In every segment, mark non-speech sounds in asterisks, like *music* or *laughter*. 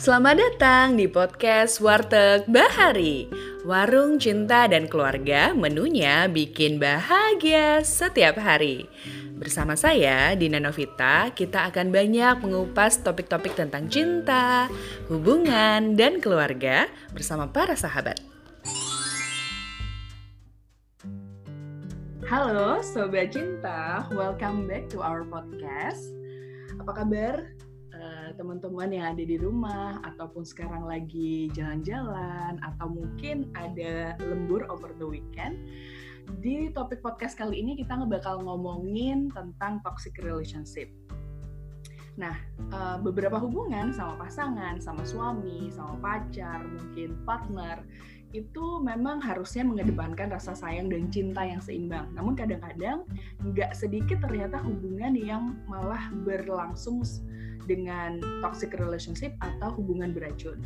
Selamat datang di podcast Warteg Bahari. Warung cinta dan keluarga menunya bikin bahagia setiap hari. Bersama saya, Dina Novita, kita akan banyak mengupas topik-topik tentang cinta, hubungan, dan keluarga bersama para sahabat. Halo Sobat Cinta, welcome back to our podcast. Apa kabar teman-teman yang ada di rumah ataupun sekarang lagi jalan-jalan atau mungkin ada lembur over the weekend. Di topik podcast kali ini kita bakal ngomongin tentang toxic relationship. Nah, eh, beberapa hubungan sama pasangan, sama suami, sama pacar, mungkin partner, itu memang harusnya mengedepankan rasa sayang dan cinta yang seimbang. Namun kadang-kadang nggak sedikit ternyata hubungan yang malah berlangsung dengan toxic relationship atau hubungan beracun.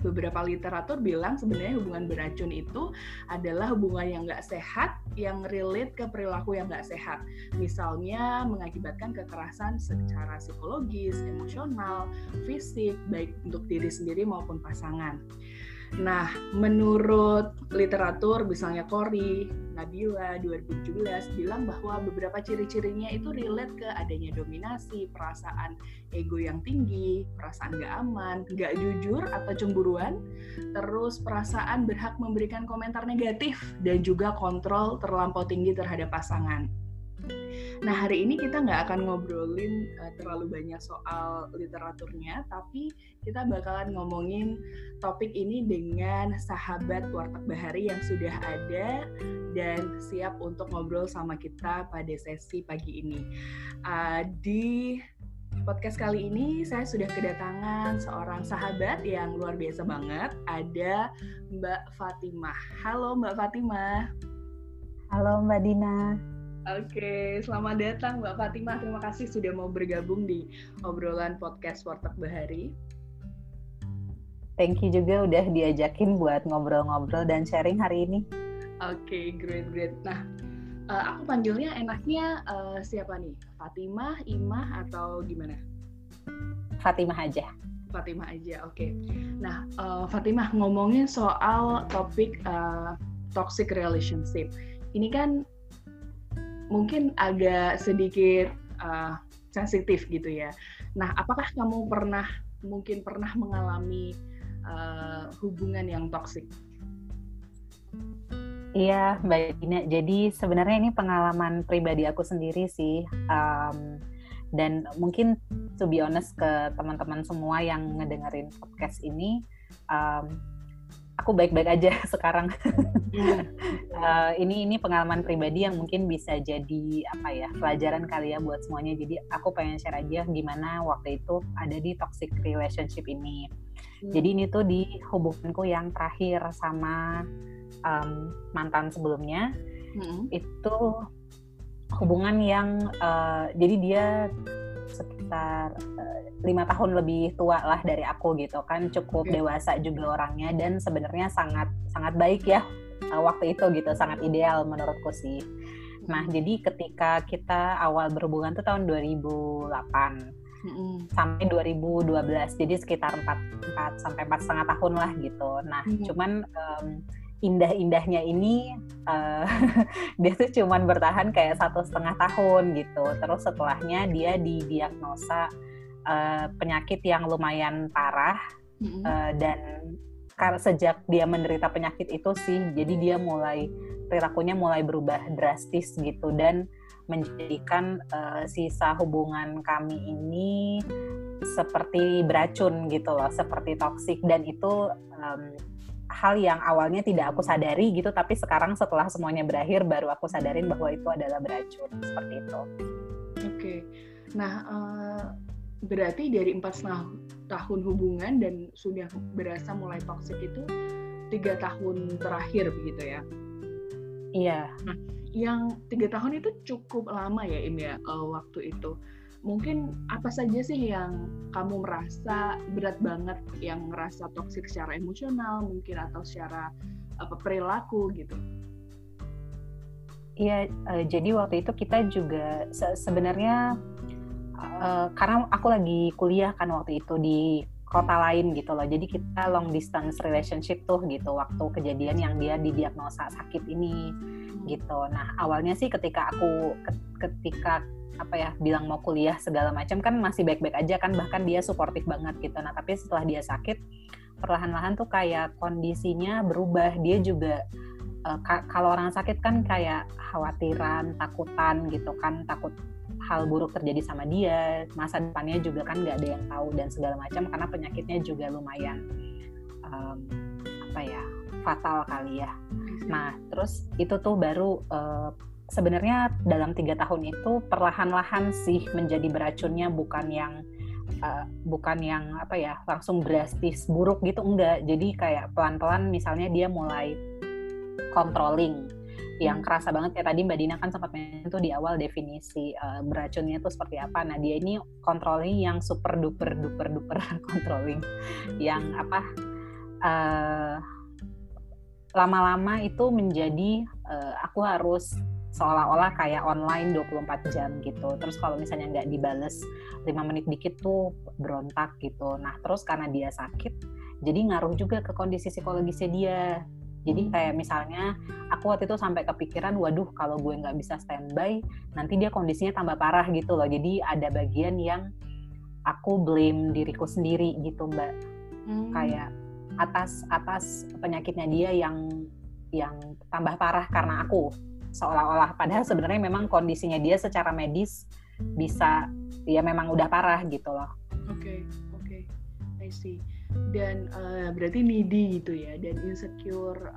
Beberapa literatur bilang sebenarnya hubungan beracun itu adalah hubungan yang nggak sehat, yang relate ke perilaku yang nggak sehat. Misalnya mengakibatkan kekerasan secara psikologis, emosional, fisik, baik untuk diri sendiri maupun pasangan. Nah, menurut literatur misalnya Kori, Nabila 2017 bilang bahwa beberapa ciri-cirinya itu relate ke adanya dominasi, perasaan ego yang tinggi, perasaan gak aman, gak jujur atau cemburuan, terus perasaan berhak memberikan komentar negatif dan juga kontrol terlampau tinggi terhadap pasangan. Nah, hari ini kita nggak akan ngobrolin uh, terlalu banyak soal literaturnya, tapi kita bakalan ngomongin topik ini dengan sahabat Warteg Bahari yang sudah ada dan siap untuk ngobrol sama kita pada sesi pagi ini. Uh, di podcast kali ini saya sudah kedatangan seorang sahabat yang luar biasa banget. Ada Mbak Fatimah. Halo Mbak Fatimah. Halo Mbak Dina. Oke, selamat datang Mbak Fatimah. Terima kasih sudah mau bergabung di obrolan podcast Warteg Bahari. Thank you juga udah diajakin buat ngobrol-ngobrol dan sharing hari ini. Oke, okay, great, great. Nah, uh, aku panggilnya enaknya uh, siapa nih? Fatimah, Imah, atau gimana? Fatimah aja. Fatimah aja, oke. Okay. Nah, uh, Fatimah ngomongin soal topik uh, toxic relationship. Ini kan mungkin agak sedikit uh, sensitif gitu ya. Nah, apakah kamu pernah mungkin pernah mengalami uh, hubungan yang toksik? Iya, Mbak Dina. Jadi sebenarnya ini pengalaman pribadi aku sendiri sih. Um, dan mungkin to be honest ke teman-teman semua yang ngedengerin podcast ini, um, aku baik-baik aja *laughs* sekarang. Uh, ini ini pengalaman pribadi yang mungkin bisa jadi apa ya pelajaran kali ya buat semuanya. Jadi aku pengen share aja gimana waktu itu ada di toxic relationship ini. Hmm. Jadi ini tuh di hubunganku yang terakhir sama um, mantan sebelumnya. Hmm. Itu hubungan yang uh, jadi dia sekitar eh, lima tahun lebih tua lah dari aku gitu kan cukup dewasa juga orangnya dan sebenarnya sangat sangat baik ya uh, waktu itu gitu sangat ideal menurutku sih nah jadi ketika kita awal berhubungan tuh tahun 2008 mm-hmm. sampai 2012 jadi sekitar 4, 4 sampai empat setengah tahun lah gitu nah mm-hmm. cuman um, indah-indahnya ini uh, *laughs* dia tuh cuman bertahan kayak satu setengah tahun gitu terus setelahnya dia didiagnosa uh, penyakit yang lumayan parah mm-hmm. uh, dan sejak dia menderita penyakit itu sih jadi dia mulai perilakunya mulai berubah drastis gitu dan menjadikan uh, sisa hubungan kami ini seperti beracun gitu loh seperti toksik dan itu um, hal yang awalnya tidak aku sadari gitu tapi sekarang setelah semuanya berakhir baru aku sadarin bahwa itu adalah beracun seperti itu. Oke, okay. nah uh, berarti dari empat setengah tahun hubungan dan sudah berasa mulai toksik itu tiga tahun terakhir begitu ya? Iya. Nah, yang tiga tahun itu cukup lama ya Im ya uh, waktu itu mungkin apa saja sih yang kamu merasa berat banget yang merasa toksik secara emosional mungkin atau secara apa perilaku gitu Iya, uh, jadi waktu itu kita juga se sebenarnya uh, karena aku lagi kuliah kan waktu itu di kota lain gitu loh. Jadi kita long distance relationship tuh gitu waktu kejadian yang dia didiagnosa sakit ini gitu. Nah awalnya sih ketika aku ketika apa ya bilang mau kuliah segala macam kan masih baik-baik aja kan bahkan dia suportif banget gitu. Nah tapi setelah dia sakit perlahan-lahan tuh kayak kondisinya berubah. Dia juga uh, kalau orang sakit kan kayak khawatiran, takutan gitu kan takut hal buruk terjadi sama dia masa depannya juga kan nggak ada yang tahu dan segala macam karena penyakitnya juga lumayan um, apa ya fatal kali ya. Nah terus itu tuh baru uh, sebenarnya dalam tiga tahun itu perlahan-lahan sih menjadi beracunnya bukan yang uh, bukan yang apa ya langsung drastis buruk gitu enggak. Jadi kayak pelan-pelan misalnya dia mulai controlling yang hmm. kerasa banget ya tadi Mbak Dina kan sempat mention tuh di awal definisi uh, beracunnya itu seperti apa. Nah dia ini controlling yang super duper duper duper *laughs* controlling, yang apa uh, lama-lama itu menjadi uh, aku harus seolah-olah kayak online 24 jam gitu. Terus kalau misalnya nggak dibales 5 menit dikit tuh berontak gitu. Nah terus karena dia sakit, jadi ngaruh juga ke kondisi psikologisnya dia jadi hmm. kayak misalnya aku waktu itu sampai kepikiran, waduh kalau gue nggak bisa standby, nanti dia kondisinya tambah parah gitu loh. Jadi ada bagian yang aku blame diriku sendiri gitu mbak. Hmm. Kayak atas atas penyakitnya dia yang yang tambah parah karena aku seolah-olah padahal sebenarnya memang kondisinya dia secara medis bisa ya memang udah parah gitu loh. Oke okay, oke, okay. I see dan uh, berarti needy gitu ya dan insecure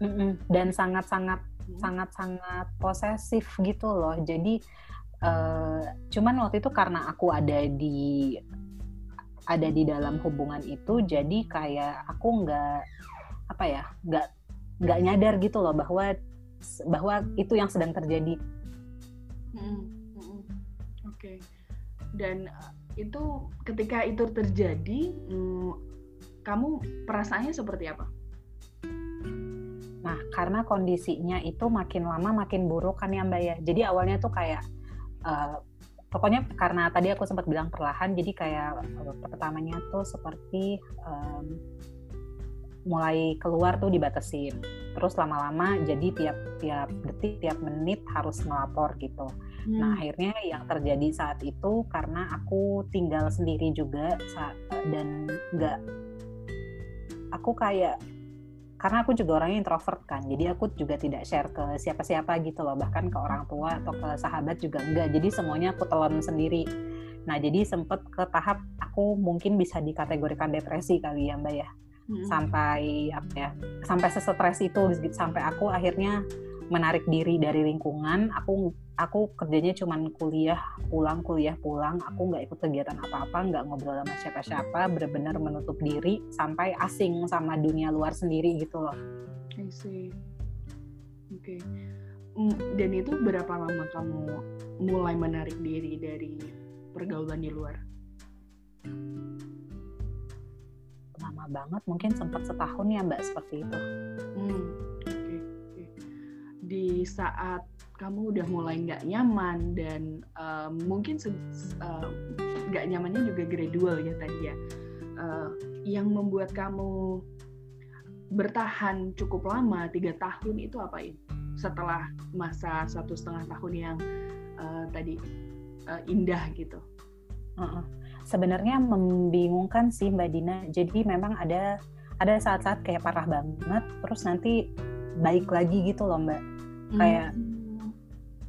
uh, dan sangat-sangat hmm. sangat-sangat posesif gitu loh jadi uh, cuman waktu itu karena aku ada di ada di dalam hubungan itu jadi kayak aku nggak apa ya nggak nggak nyadar gitu loh bahwa bahwa itu yang sedang terjadi. Hmm, hmm. Oke. Okay. Dan itu ketika itu terjadi hmm, kamu perasaannya seperti apa? Nah karena kondisinya itu makin lama makin buruk kan ya mbak ya. Jadi awalnya tuh kayak uh, pokoknya karena tadi aku sempat bilang perlahan jadi kayak uh, pertamanya tuh seperti um, mulai keluar tuh dibatasin terus lama-lama jadi tiap tiap detik tiap menit harus melapor gitu hmm. Nah akhirnya yang terjadi saat itu karena aku tinggal sendiri juga saat, dan nggak aku kayak karena aku juga orangnya introvert kan jadi aku juga tidak share ke siapa-siapa gitu loh bahkan ke orang tua atau ke sahabat juga enggak jadi semuanya aku telan sendiri nah jadi sempet ke tahap aku mungkin bisa dikategorikan depresi kali ya mbak ya hmm. sampai apa ya sampai sesetres itu sampai aku akhirnya menarik diri dari lingkungan aku aku kerjanya cuma kuliah pulang kuliah pulang. Aku nggak ikut kegiatan apa-apa nggak ngobrol sama siapa-siapa benar-benar menutup diri sampai asing sama dunia luar sendiri gitu loh. I see. Oke. Okay. Dan itu berapa lama kamu mulai menarik diri dari pergaulan di luar? Lama banget mungkin sempat setahun ya mbak seperti itu. Hmm di saat kamu udah mulai nggak nyaman dan uh, mungkin nggak uh, nyamannya juga gradual ya tadi ya. Uh, yang membuat kamu bertahan cukup lama tiga tahun itu apa ini setelah masa satu setengah tahun yang uh, tadi uh, indah gitu. Uh -uh. sebenarnya membingungkan sih mbak Dina. Jadi memang ada ada saat-saat kayak parah banget terus nanti baik lagi gitu loh mbak. Kayak hmm.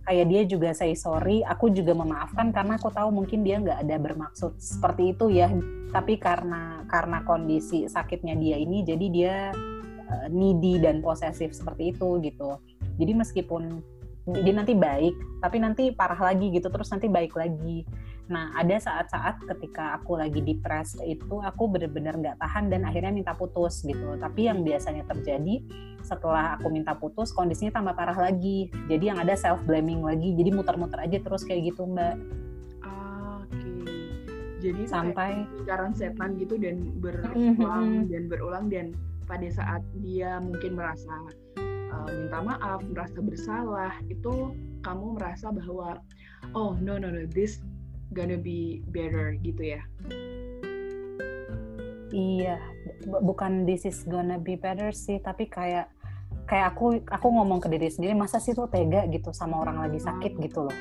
Kayak dia juga say sorry aku juga memaafkan karena aku tahu mungkin dia nggak ada bermaksud seperti itu ya. Tapi karena karena kondisi sakitnya dia ini jadi dia uh, needy dan posesif seperti itu gitu. Jadi meskipun dia nanti baik tapi nanti parah lagi gitu terus nanti baik lagi Nah, ada saat-saat ketika aku lagi depressed itu aku benar-benar nggak tahan dan akhirnya minta putus gitu. Tapi yang biasanya terjadi setelah aku minta putus kondisinya tambah parah lagi. Jadi yang ada self blaming lagi. Jadi muter-muter aja terus kayak gitu, Mbak. Oke. Okay. Jadi sampai lingkaran setan gitu dan berulang dan berulang dan pada saat dia mungkin merasa uh, minta maaf, merasa bersalah, itu kamu merasa bahwa oh no no no this gonna be better gitu ya? Iya bukan this is gonna be better sih tapi kayak kayak aku aku ngomong ke diri sendiri masa sih tuh tega gitu sama orang lagi sakit gitu loh?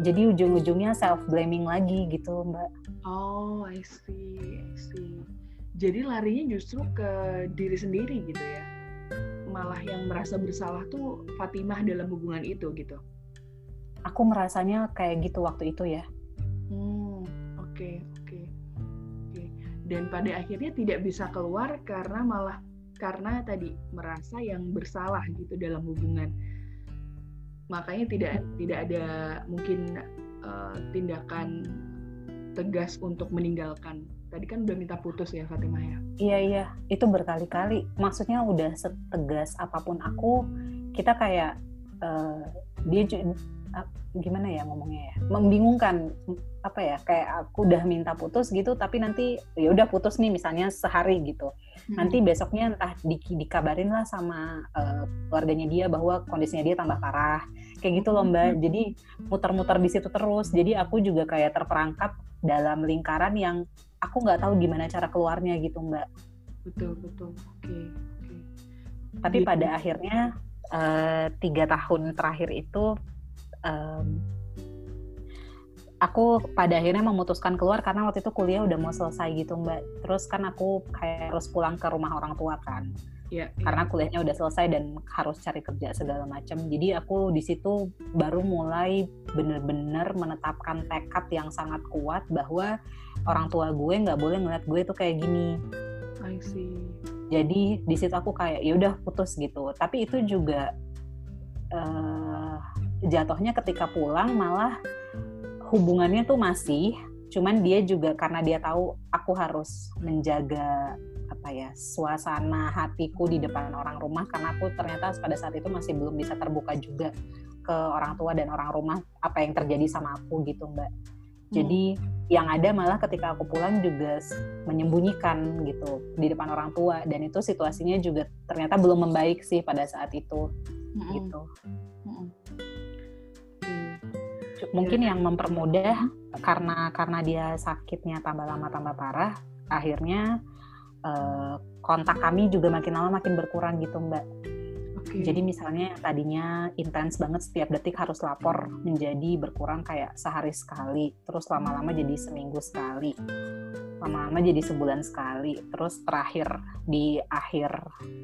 Jadi ujung-ujungnya self blaming lagi gitu mbak. Oh I see I see. Jadi larinya justru ke diri sendiri gitu ya? Malah yang merasa bersalah tuh Fatimah dalam hubungan itu gitu? Aku merasanya kayak gitu waktu itu ya oke oke oke. Dan pada akhirnya tidak bisa keluar karena malah karena tadi merasa yang bersalah gitu dalam hubungan. Makanya tidak tidak ada mungkin uh, tindakan tegas untuk meninggalkan. Tadi kan udah minta putus ya Fatimah ya? Iya iya. Itu berkali-kali. Maksudnya udah setegas apa pun aku kita kayak uh, dia gimana ya ngomongnya ya? Membingungkan apa ya kayak aku udah minta putus gitu tapi nanti ya udah putus nih misalnya sehari gitu. Hmm. nanti besoknya entah di, dikabarin lah sama uh, keluarganya dia bahwa kondisinya dia tambah parah. Kayak gitu loh mbak. Hmm. jadi muter-muter di situ terus. Jadi aku juga kayak terperangkap dalam lingkaran yang aku nggak tahu gimana cara keluarnya gitu mbak. Betul betul. Oke okay, tapi pada akhirnya uh, tiga tahun terakhir itu um, aku pada akhirnya memutuskan keluar karena waktu itu kuliah udah mau selesai gitu mbak. Terus kan aku kayak harus pulang ke rumah orang tua kan. Yeah, yeah. karena kuliahnya udah selesai dan harus cari kerja segala macam jadi aku di situ baru mulai bener-bener menetapkan tekad yang sangat kuat bahwa orang tua gue nggak boleh ngeliat gue tuh kayak gini. I see. jadi di situ aku kayak ya udah putus gitu. Tapi itu juga uh, jatuhnya ketika pulang malah hubungannya tuh masih cuman dia juga karena dia tahu aku harus menjaga apa ya suasana hatiku di depan orang rumah karena aku ternyata pada saat itu masih belum bisa terbuka juga ke orang tua dan orang rumah apa yang terjadi sama aku gitu mbak jadi hmm. yang ada malah ketika aku pulang juga menyembunyikan gitu di depan orang tua dan itu situasinya juga ternyata belum membaik sih pada saat itu hmm. gitu hmm mungkin yang mempermudah karena karena dia sakitnya tambah lama tambah parah akhirnya uh, kontak kami juga makin lama makin berkurang gitu mbak. Okay. jadi misalnya tadinya intens banget setiap detik harus lapor menjadi berkurang kayak sehari sekali terus lama-lama jadi seminggu sekali lama-lama jadi sebulan sekali terus terakhir di akhir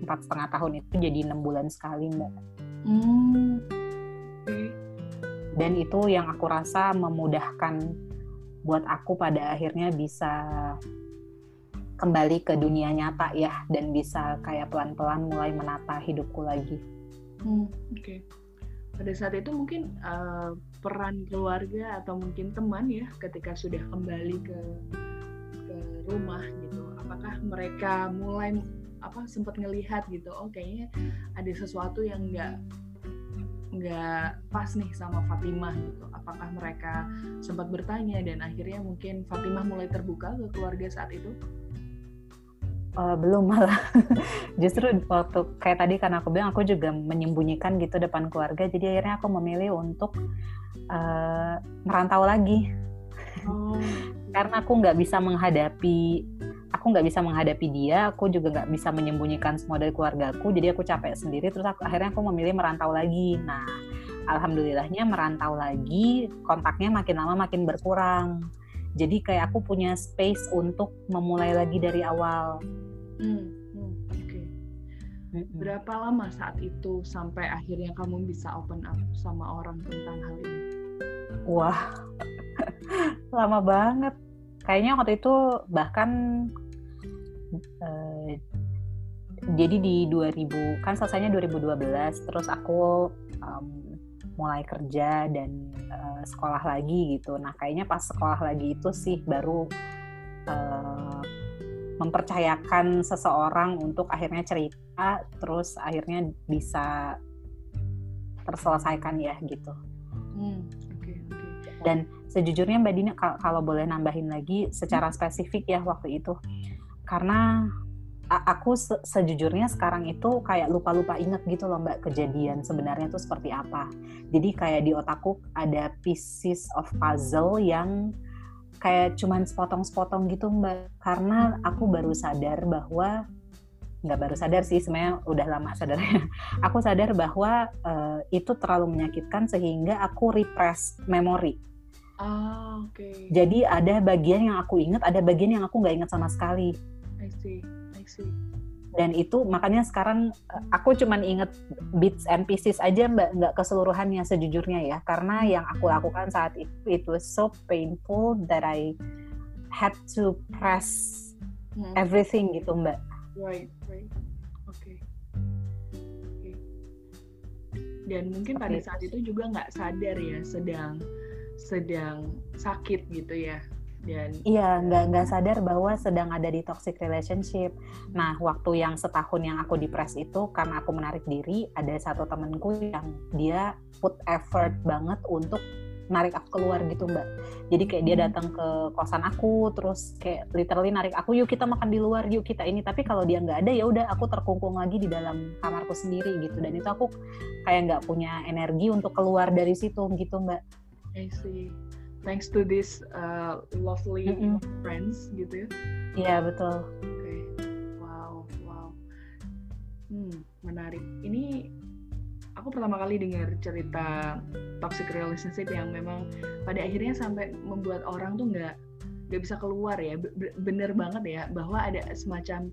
empat setengah tahun itu jadi enam bulan sekali mbak. Hmm dan itu yang aku rasa memudahkan buat aku pada akhirnya bisa kembali ke dunia nyata ya dan bisa kayak pelan-pelan mulai menata hidupku lagi. Hmm, Oke. Okay. Pada saat itu mungkin uh, peran keluarga atau mungkin teman ya ketika sudah kembali ke ke rumah gitu, apakah mereka mulai apa sempat ngelihat gitu, oh kayaknya ada sesuatu yang nggak nggak pas nih sama Fatimah gitu. Apakah mereka sempat bertanya dan akhirnya mungkin Fatimah mulai terbuka ke keluarga saat itu? Uh, belum malah *laughs* justru waktu kayak tadi karena aku bilang aku juga menyembunyikan gitu depan keluarga jadi akhirnya aku memilih untuk uh, merantau lagi oh. *laughs* karena aku nggak bisa menghadapi aku nggak bisa menghadapi dia, aku juga nggak bisa menyembunyikan semua dari keluargaku, jadi aku capek sendiri. Terus aku, akhirnya aku memilih merantau lagi. Nah, alhamdulillahnya merantau lagi, kontaknya makin lama makin berkurang. Jadi kayak aku punya space untuk memulai lagi dari awal. Hmm, hmm, Oke. Okay. Berapa lama saat itu sampai akhirnya kamu bisa open up sama orang tentang hal ini? Wah, *laughs* lama banget kayaknya waktu itu bahkan uh, jadi di 2000 kan selesainya 2012 terus aku um, mulai kerja dan uh, sekolah lagi gitu nah kayaknya pas sekolah lagi itu sih baru uh, mempercayakan seseorang untuk akhirnya cerita terus akhirnya bisa terselesaikan ya gitu hmm, okay, okay. dan sejujurnya Mbak Dina kalau boleh nambahin lagi secara hmm. spesifik ya waktu itu karena aku se sejujurnya sekarang itu kayak lupa-lupa inget gitu loh mbak kejadian sebenarnya itu seperti apa. Jadi kayak di otakku ada pieces of puzzle yang kayak cuman sepotong-sepotong gitu mbak. Karena aku baru sadar bahwa nggak baru sadar sih sebenarnya udah lama sadarnya aku sadar bahwa uh, itu terlalu menyakitkan sehingga aku repress memori ah oke okay. jadi ada bagian yang aku ingat ada bagian yang aku nggak ingat sama sekali I see I see dan itu makanya sekarang eh, aku cuman inget bits and pieces aja mbak nggak keseluruhannya sejujurnya ya karena yang aku lakukan saat itu it was so painful that I had to press hmm. everything gitu mbak right right oke okay. okay. dan mungkin pada saat itu juga nggak sadar ya sedang sedang sakit gitu ya. Dan iya nggak nggak sadar bahwa sedang ada di toxic relationship. Nah waktu yang setahun yang aku depres itu karena aku menarik diri ada satu temenku yang dia put effort banget untuk narik aku keluar gitu mbak. Jadi kayak dia hmm. datang ke kosan aku terus kayak literally narik aku yuk kita makan di luar yuk kita ini. Tapi kalau dia nggak ada ya udah aku terkungkung lagi di dalam kamarku sendiri gitu. Dan itu aku kayak nggak punya energi untuk keluar dari situ gitu mbak I see thanks to this uh, lovely mm -hmm. friends gitu ya. Iya yeah, betul. Oke. Okay. wow wow. Hmm menarik. Ini aku pertama kali dengar cerita toxic relationship yang memang pada akhirnya sampai membuat orang tuh nggak nggak bisa keluar ya. Bener banget ya bahwa ada semacam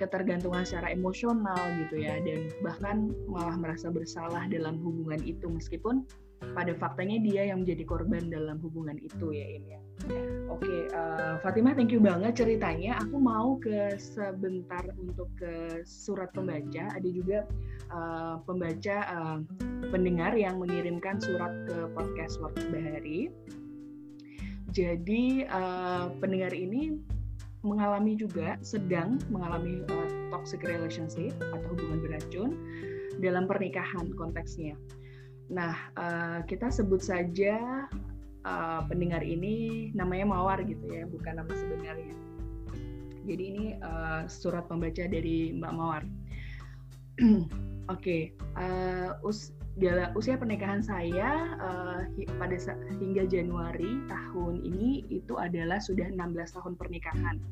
ketergantungan secara emosional gitu ya dan bahkan malah merasa bersalah dalam hubungan itu. Meskipun pada faktanya dia yang menjadi korban dalam hubungan itu ya ini ya. Oke, okay, uh, eh, Fatimah, thank you banget ceritanya. Aku mau ke sebentar untuk ke surat pembaca. Ada juga uh, pembaca uh, pendengar yang mengirimkan surat ke podcast Waktu Bahari. Jadi uh, pendengar ini mengalami juga sedang mengalami uh, toxic relationship atau hubungan beracun dalam pernikahan konteksnya. Nah, uh, kita sebut saja uh, pendengar ini namanya Mawar gitu ya, bukan nama sebenarnya. Jadi ini uh, surat pembaca dari Mbak Mawar. *clears throat* Oke, okay. uh, us usia pernikahan saya uh, pada hingga Januari tahun ini itu adalah sudah 16 tahun pernikahan.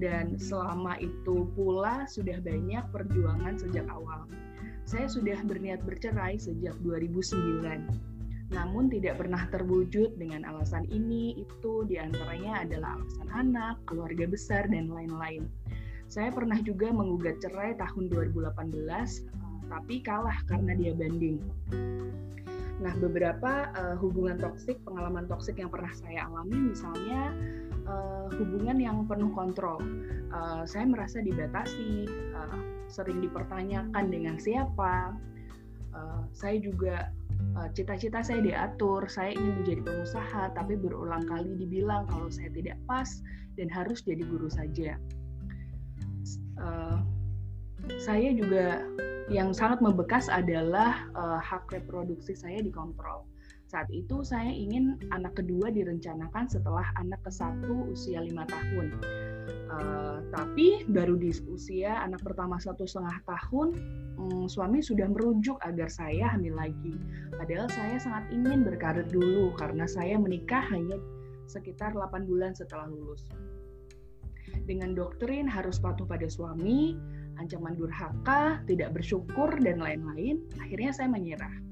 Dan selama itu pula sudah banyak perjuangan sejak awal saya sudah berniat bercerai sejak 2009. Namun tidak pernah terwujud dengan alasan ini, itu di antaranya adalah alasan anak, keluarga besar, dan lain-lain. Saya pernah juga menggugat cerai tahun 2018, tapi kalah karena dia banding. Nah, beberapa uh, hubungan toksik, pengalaman toksik yang pernah saya alami, misalnya uh, hubungan yang penuh kontrol. Uh, saya merasa dibatasi, uh, sering dipertanyakan dengan siapa. Uh, saya juga cita-cita uh, saya diatur, saya ingin menjadi pengusaha, tapi berulang kali dibilang kalau saya tidak pas dan harus jadi guru saja. Uh, saya juga yang sangat membekas adalah uh, hak reproduksi saya dikontrol. Saat itu saya ingin anak kedua direncanakan setelah anak ke satu usia lima tahun. Uh, tapi baru di usia anak pertama satu setengah tahun, um, suami sudah merujuk agar saya hamil lagi. Padahal saya sangat ingin berkarir dulu karena saya menikah hanya sekitar 8 bulan setelah lulus. Dengan doktrin harus patuh pada suami, ancaman durhaka, tidak bersyukur, dan lain-lain, akhirnya saya menyerah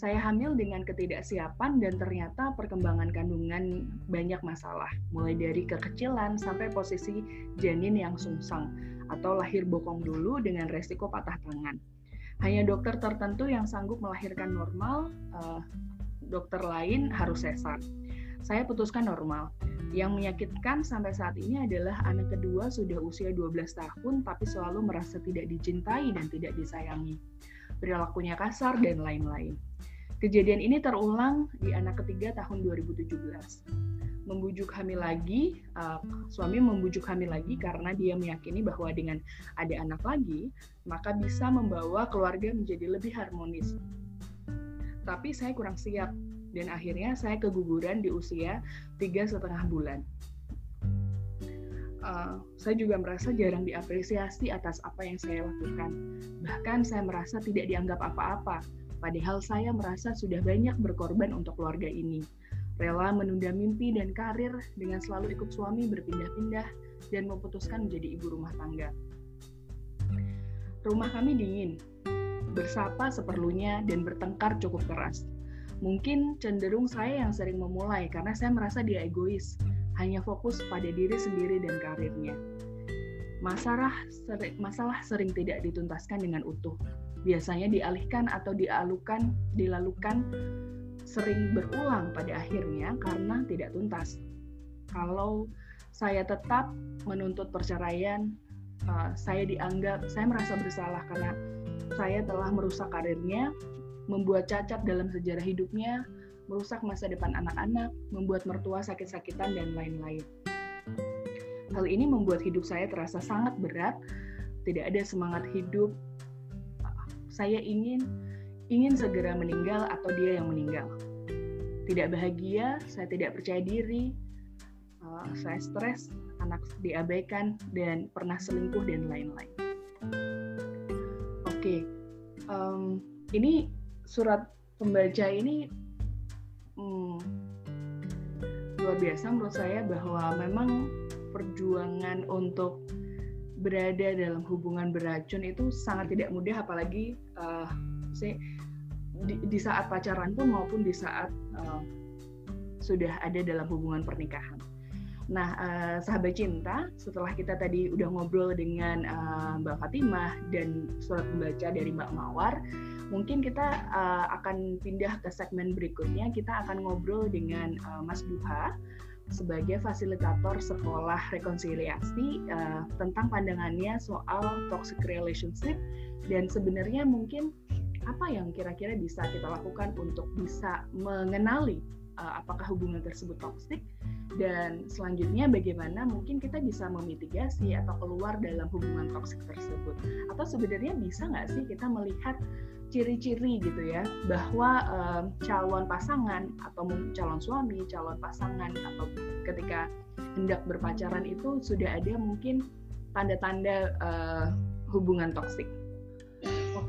saya hamil dengan ketidaksiapan dan ternyata perkembangan kandungan banyak masalah, mulai dari kekecilan sampai posisi janin yang sungsang atau lahir bokong dulu dengan resiko patah tangan. Hanya dokter tertentu yang sanggup melahirkan normal, uh, dokter lain harus sesar. Saya putuskan normal. Yang menyakitkan sampai saat ini adalah anak kedua sudah usia 12 tahun tapi selalu merasa tidak dicintai dan tidak disayangi. Perilakunya kasar dan lain-lain. Kejadian ini terulang di anak ketiga tahun 2017. Membujuk hamil lagi, uh, suami membujuk hamil lagi karena dia meyakini bahwa dengan ada anak lagi, maka bisa membawa keluarga menjadi lebih harmonis. Tapi saya kurang siap dan akhirnya saya keguguran di usia tiga setengah bulan. Uh, saya juga merasa jarang diapresiasi atas apa yang saya lakukan. Bahkan saya merasa tidak dianggap apa-apa Padahal saya merasa sudah banyak berkorban untuk keluarga ini. rela menunda mimpi dan karir dengan selalu ikut suami berpindah-pindah dan memutuskan menjadi ibu rumah tangga. Rumah kami dingin, bersapa seperlunya dan bertengkar cukup keras. Mungkin cenderung saya yang sering memulai karena saya merasa dia egois, hanya fokus pada diri sendiri dan karirnya. Masalah sering, masalah sering tidak dituntaskan dengan utuh. Biasanya dialihkan atau dialukan, dilalukan sering berulang pada akhirnya karena tidak tuntas. Kalau saya tetap menuntut perceraian, uh, saya dianggap saya merasa bersalah karena saya telah merusak karirnya, membuat cacat dalam sejarah hidupnya, merusak masa depan anak-anak, membuat mertua sakit-sakitan dan lain-lain. Hal ini membuat hidup saya terasa sangat berat, tidak ada semangat hidup. Saya ingin ingin segera meninggal atau dia yang meninggal. Tidak bahagia, saya tidak percaya diri, uh, saya stres, anak diabaikan, dan pernah selingkuh dan lain-lain. Oke, okay. um, ini surat pembaca ini hmm, luar biasa menurut saya bahwa memang perjuangan untuk berada dalam hubungan beracun itu sangat tidak mudah apalagi uh, di, di saat pacaran pun maupun di saat uh, sudah ada dalam hubungan pernikahan. Nah, uh, sahabat cinta, setelah kita tadi udah ngobrol dengan uh, Mbak Fatimah dan surat pembaca dari Mbak Mawar, mungkin kita uh, akan pindah ke segmen berikutnya. Kita akan ngobrol dengan uh, Mas Duha sebagai fasilitator sekolah rekonsiliasi uh, tentang pandangannya soal toxic relationship dan sebenarnya mungkin apa yang kira-kira bisa kita lakukan untuk bisa mengenali uh, apakah hubungan tersebut toksik dan selanjutnya bagaimana mungkin kita bisa memitigasi atau keluar dalam hubungan toksik tersebut. Atau sebenarnya bisa nggak sih kita melihat ciri-ciri gitu ya bahwa um, calon pasangan atau calon suami calon pasangan atau ketika hendak berpacaran itu sudah ada mungkin tanda-tanda uh, hubungan toksik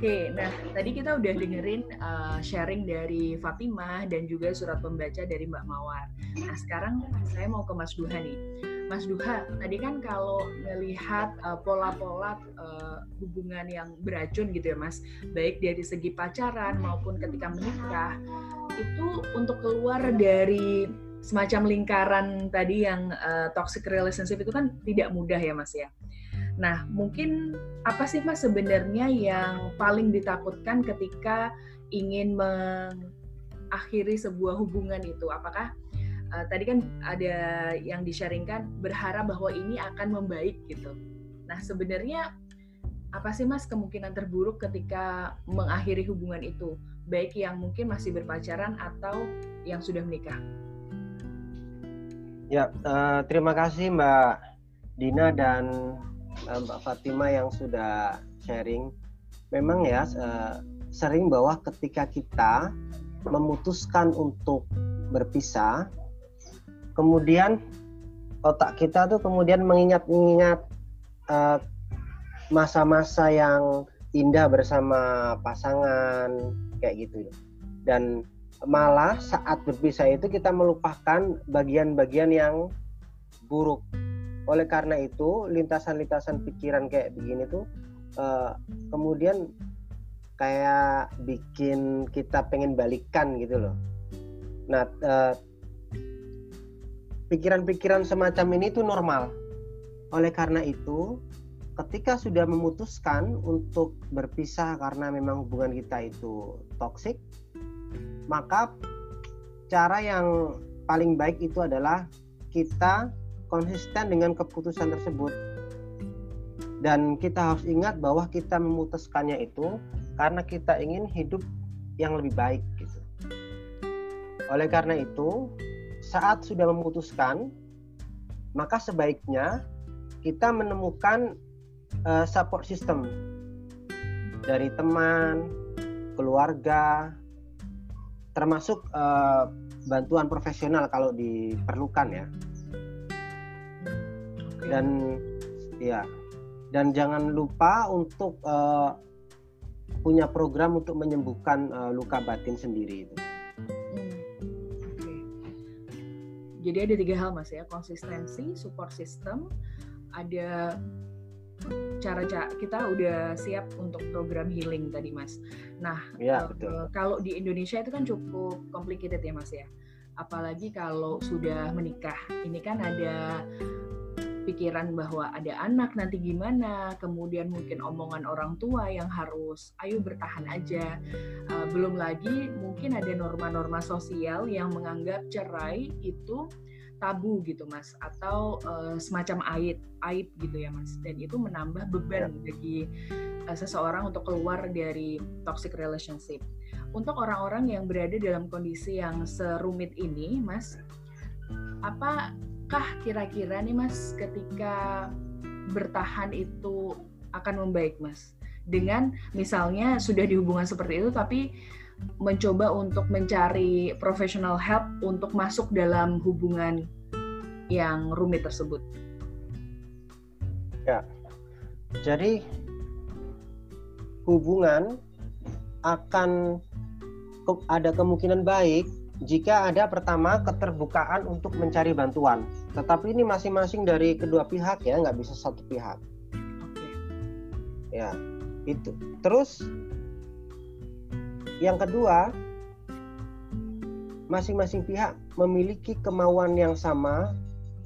Oke, nah tadi kita udah dengerin uh, sharing dari Fatimah dan juga surat pembaca dari Mbak Mawar. Nah sekarang saya mau ke Mas Duha nih. Mas Duha, tadi kan kalau melihat uh, pola-pola uh, hubungan yang beracun gitu ya Mas, baik dari segi pacaran maupun ketika menikah, itu untuk keluar dari semacam lingkaran tadi yang uh, toxic relationship itu kan tidak mudah ya Mas ya. Nah, mungkin apa sih Mas sebenarnya yang paling ditakutkan ketika ingin mengakhiri sebuah hubungan itu? Apakah uh, tadi kan ada yang disharingkan berharap bahwa ini akan membaik gitu. Nah, sebenarnya apa sih Mas kemungkinan terburuk ketika mengakhiri hubungan itu? Baik yang mungkin masih berpacaran atau yang sudah menikah? Ya, uh, terima kasih Mbak Dina dan Mbak Fatima yang sudah sharing memang ya uh, sering bahwa ketika kita memutuskan untuk berpisah kemudian otak kita tuh kemudian mengingat-ingat uh, masa-masa yang indah bersama pasangan kayak gitu. Dan malah saat berpisah itu kita melupakan bagian-bagian yang buruk oleh karena itu lintasan-lintasan pikiran kayak begini tuh uh, kemudian kayak bikin kita pengen balikan gitu loh. Nah uh, pikiran-pikiran semacam ini tuh normal. Oleh karena itu ketika sudah memutuskan untuk berpisah karena memang hubungan kita itu toksik maka cara yang paling baik itu adalah kita konsisten dengan keputusan tersebut. Dan kita harus ingat bahwa kita memutuskannya itu karena kita ingin hidup yang lebih baik gitu. Oleh karena itu, saat sudah memutuskan, maka sebaiknya kita menemukan uh, support system dari teman, keluarga, termasuk uh, bantuan profesional kalau diperlukan ya dan ya dan jangan lupa untuk uh, punya program untuk menyembuhkan uh, luka batin sendiri itu. Hmm. Jadi ada tiga hal mas ya, konsistensi, support system, ada cara kita udah siap untuk program healing tadi mas. Nah ya, betul. kalau di Indonesia itu kan cukup complicated ya mas ya. Apalagi kalau sudah menikah, ini kan ada pikiran bahwa ada anak nanti gimana, kemudian mungkin omongan orang tua yang harus ayo bertahan aja. Uh, belum lagi mungkin ada norma-norma sosial yang menganggap cerai itu tabu gitu mas atau uh, semacam aib aib gitu ya mas dan itu menambah beban ya. bagi uh, seseorang untuk keluar dari toxic relationship untuk orang-orang yang berada dalam kondisi yang serumit ini mas apakah kira-kira nih mas ketika bertahan itu akan membaik mas dengan misalnya sudah dihubungan seperti itu tapi mencoba untuk mencari professional help untuk masuk dalam hubungan yang rumit tersebut. Ya, jadi hubungan akan ada kemungkinan baik jika ada pertama keterbukaan untuk mencari bantuan. Tetapi ini masing-masing dari kedua pihak ya, nggak bisa satu pihak. Ya, itu. Terus yang kedua, masing-masing pihak memiliki kemauan yang sama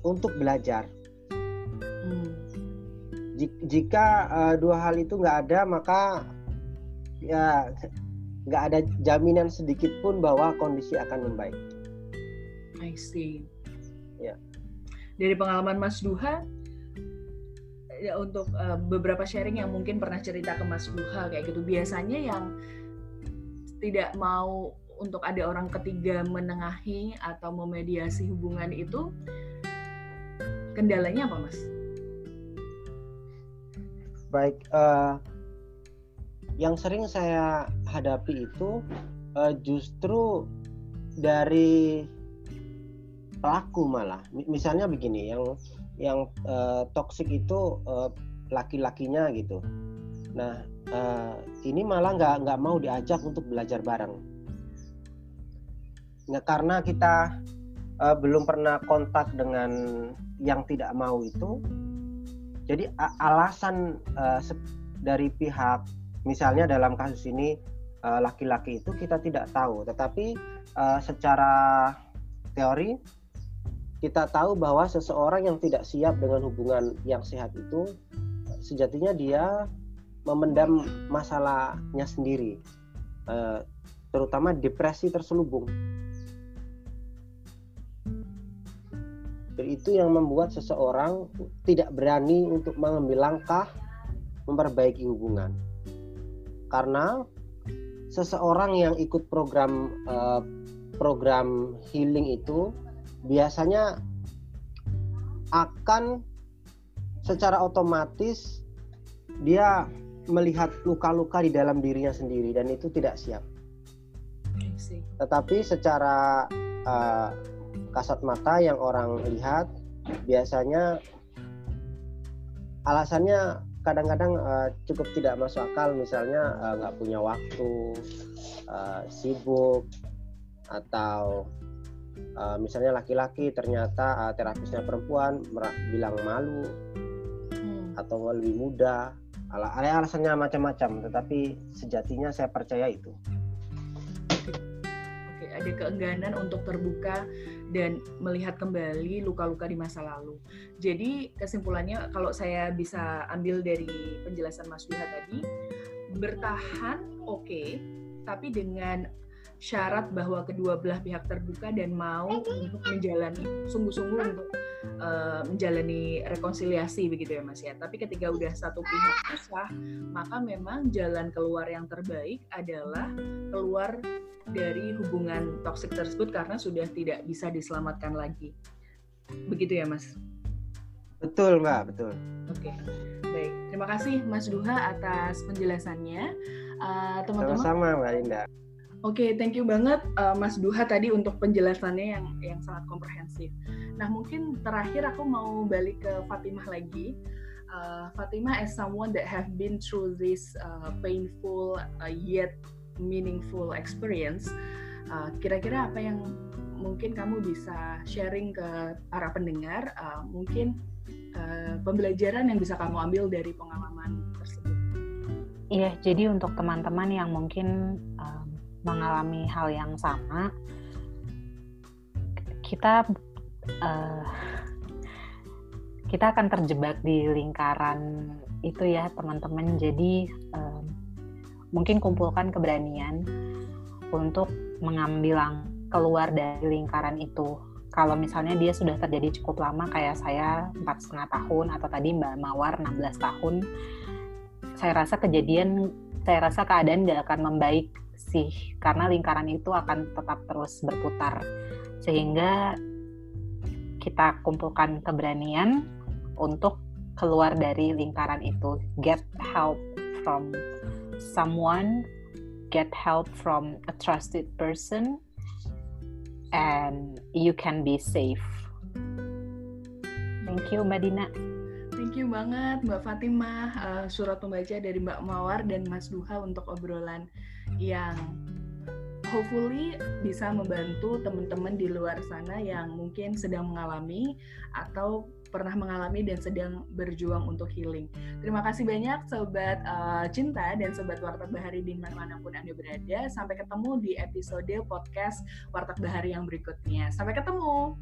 untuk belajar. Hmm. Jika uh, dua hal itu nggak ada, maka ya nggak ada jaminan sedikit pun bahwa kondisi akan membaik. I see. Ya. Dari pengalaman Mas Duha, ya untuk uh, beberapa sharing yang mungkin pernah cerita ke Mas Duha kayak gitu, biasanya yang tidak mau untuk ada orang ketiga menengahi atau memediasi hubungan itu kendalanya apa mas? Baik, uh, yang sering saya hadapi itu uh, justru dari pelaku malah. Misalnya begini, yang yang uh, toksik itu uh, laki-lakinya gitu. Nah, uh, ini malah nggak nggak mau diajak untuk belajar bareng. Nah, karena kita uh, belum pernah kontak dengan yang tidak mau itu, jadi alasan uh, dari pihak, misalnya dalam kasus ini laki-laki uh, itu kita tidak tahu, tetapi uh, secara teori kita tahu bahwa seseorang yang tidak siap dengan hubungan yang sehat itu sejatinya dia memendam masalahnya sendiri, uh, terutama depresi terselubung. Itu yang membuat seseorang tidak berani untuk mengambil langkah memperbaiki hubungan. Karena seseorang yang ikut program uh, program healing itu biasanya akan secara otomatis dia melihat luka-luka di dalam dirinya sendiri dan itu tidak siap. Tetapi secara uh, kasat mata yang orang lihat biasanya alasannya kadang-kadang uh, cukup tidak masuk akal. Misalnya nggak uh, punya waktu uh, sibuk atau uh, misalnya laki-laki ternyata uh, terapisnya perempuan bilang malu hmm. atau lebih muda. Ada alasannya macam-macam tetapi sejatinya saya percaya itu. Oke ada keengganan untuk terbuka dan melihat kembali luka-luka di masa lalu. Jadi kesimpulannya kalau saya bisa ambil dari penjelasan Mas Duha tadi bertahan oke okay, tapi dengan syarat bahwa kedua belah pihak terbuka dan mau untuk menjalani sungguh-sungguh untuk uh, menjalani rekonsiliasi begitu ya Mas ya. Tapi ketika udah satu pihak susah, maka memang jalan keluar yang terbaik adalah keluar dari hubungan toksik tersebut karena sudah tidak bisa diselamatkan lagi. Begitu ya Mas? Betul Mbak, betul. Oke. Okay. Baik, terima kasih Mas Duha atas penjelasannya. Uh, teman-teman. Sama-sama Mbak Linda. Oke, okay, thank you banget uh, Mas Duha tadi untuk penjelasannya yang yang sangat komprehensif. Nah, mungkin terakhir aku mau balik ke Fatimah lagi. Uh, Fatimah as someone that have been through this uh, painful uh, yet meaningful experience, kira kira-kira apa yang mungkin kamu bisa sharing ke para pendengar uh, mungkin uh, pembelajaran yang bisa kamu ambil dari pengalaman tersebut. Iya, jadi untuk teman-teman yang mungkin mengalami hal yang sama, kita uh, kita akan terjebak di lingkaran itu ya teman-teman. Jadi um, mungkin kumpulkan keberanian untuk mengambil keluar dari lingkaran itu. Kalau misalnya dia sudah terjadi cukup lama kayak saya empat setengah tahun atau tadi Mbak Mawar 16 tahun, saya rasa kejadian, saya rasa keadaan nggak akan membaik sih karena lingkaran itu akan tetap terus berputar sehingga kita kumpulkan keberanian untuk keluar dari lingkaran itu get help from someone get help from a trusted person and you can be safe. Thank you Mbak. Thank you banget Mbak Fatimah, uh, surat pembaca dari Mbak Mawar dan Mas Duha untuk obrolan yang hopefully bisa membantu teman-teman di luar sana yang mungkin sedang mengalami atau pernah mengalami dan sedang berjuang untuk healing. Terima kasih banyak sobat uh, cinta dan sobat Warteg Bahari di mana pun Anda berada. Sampai ketemu di episode podcast Warteg Bahari yang berikutnya. Sampai ketemu.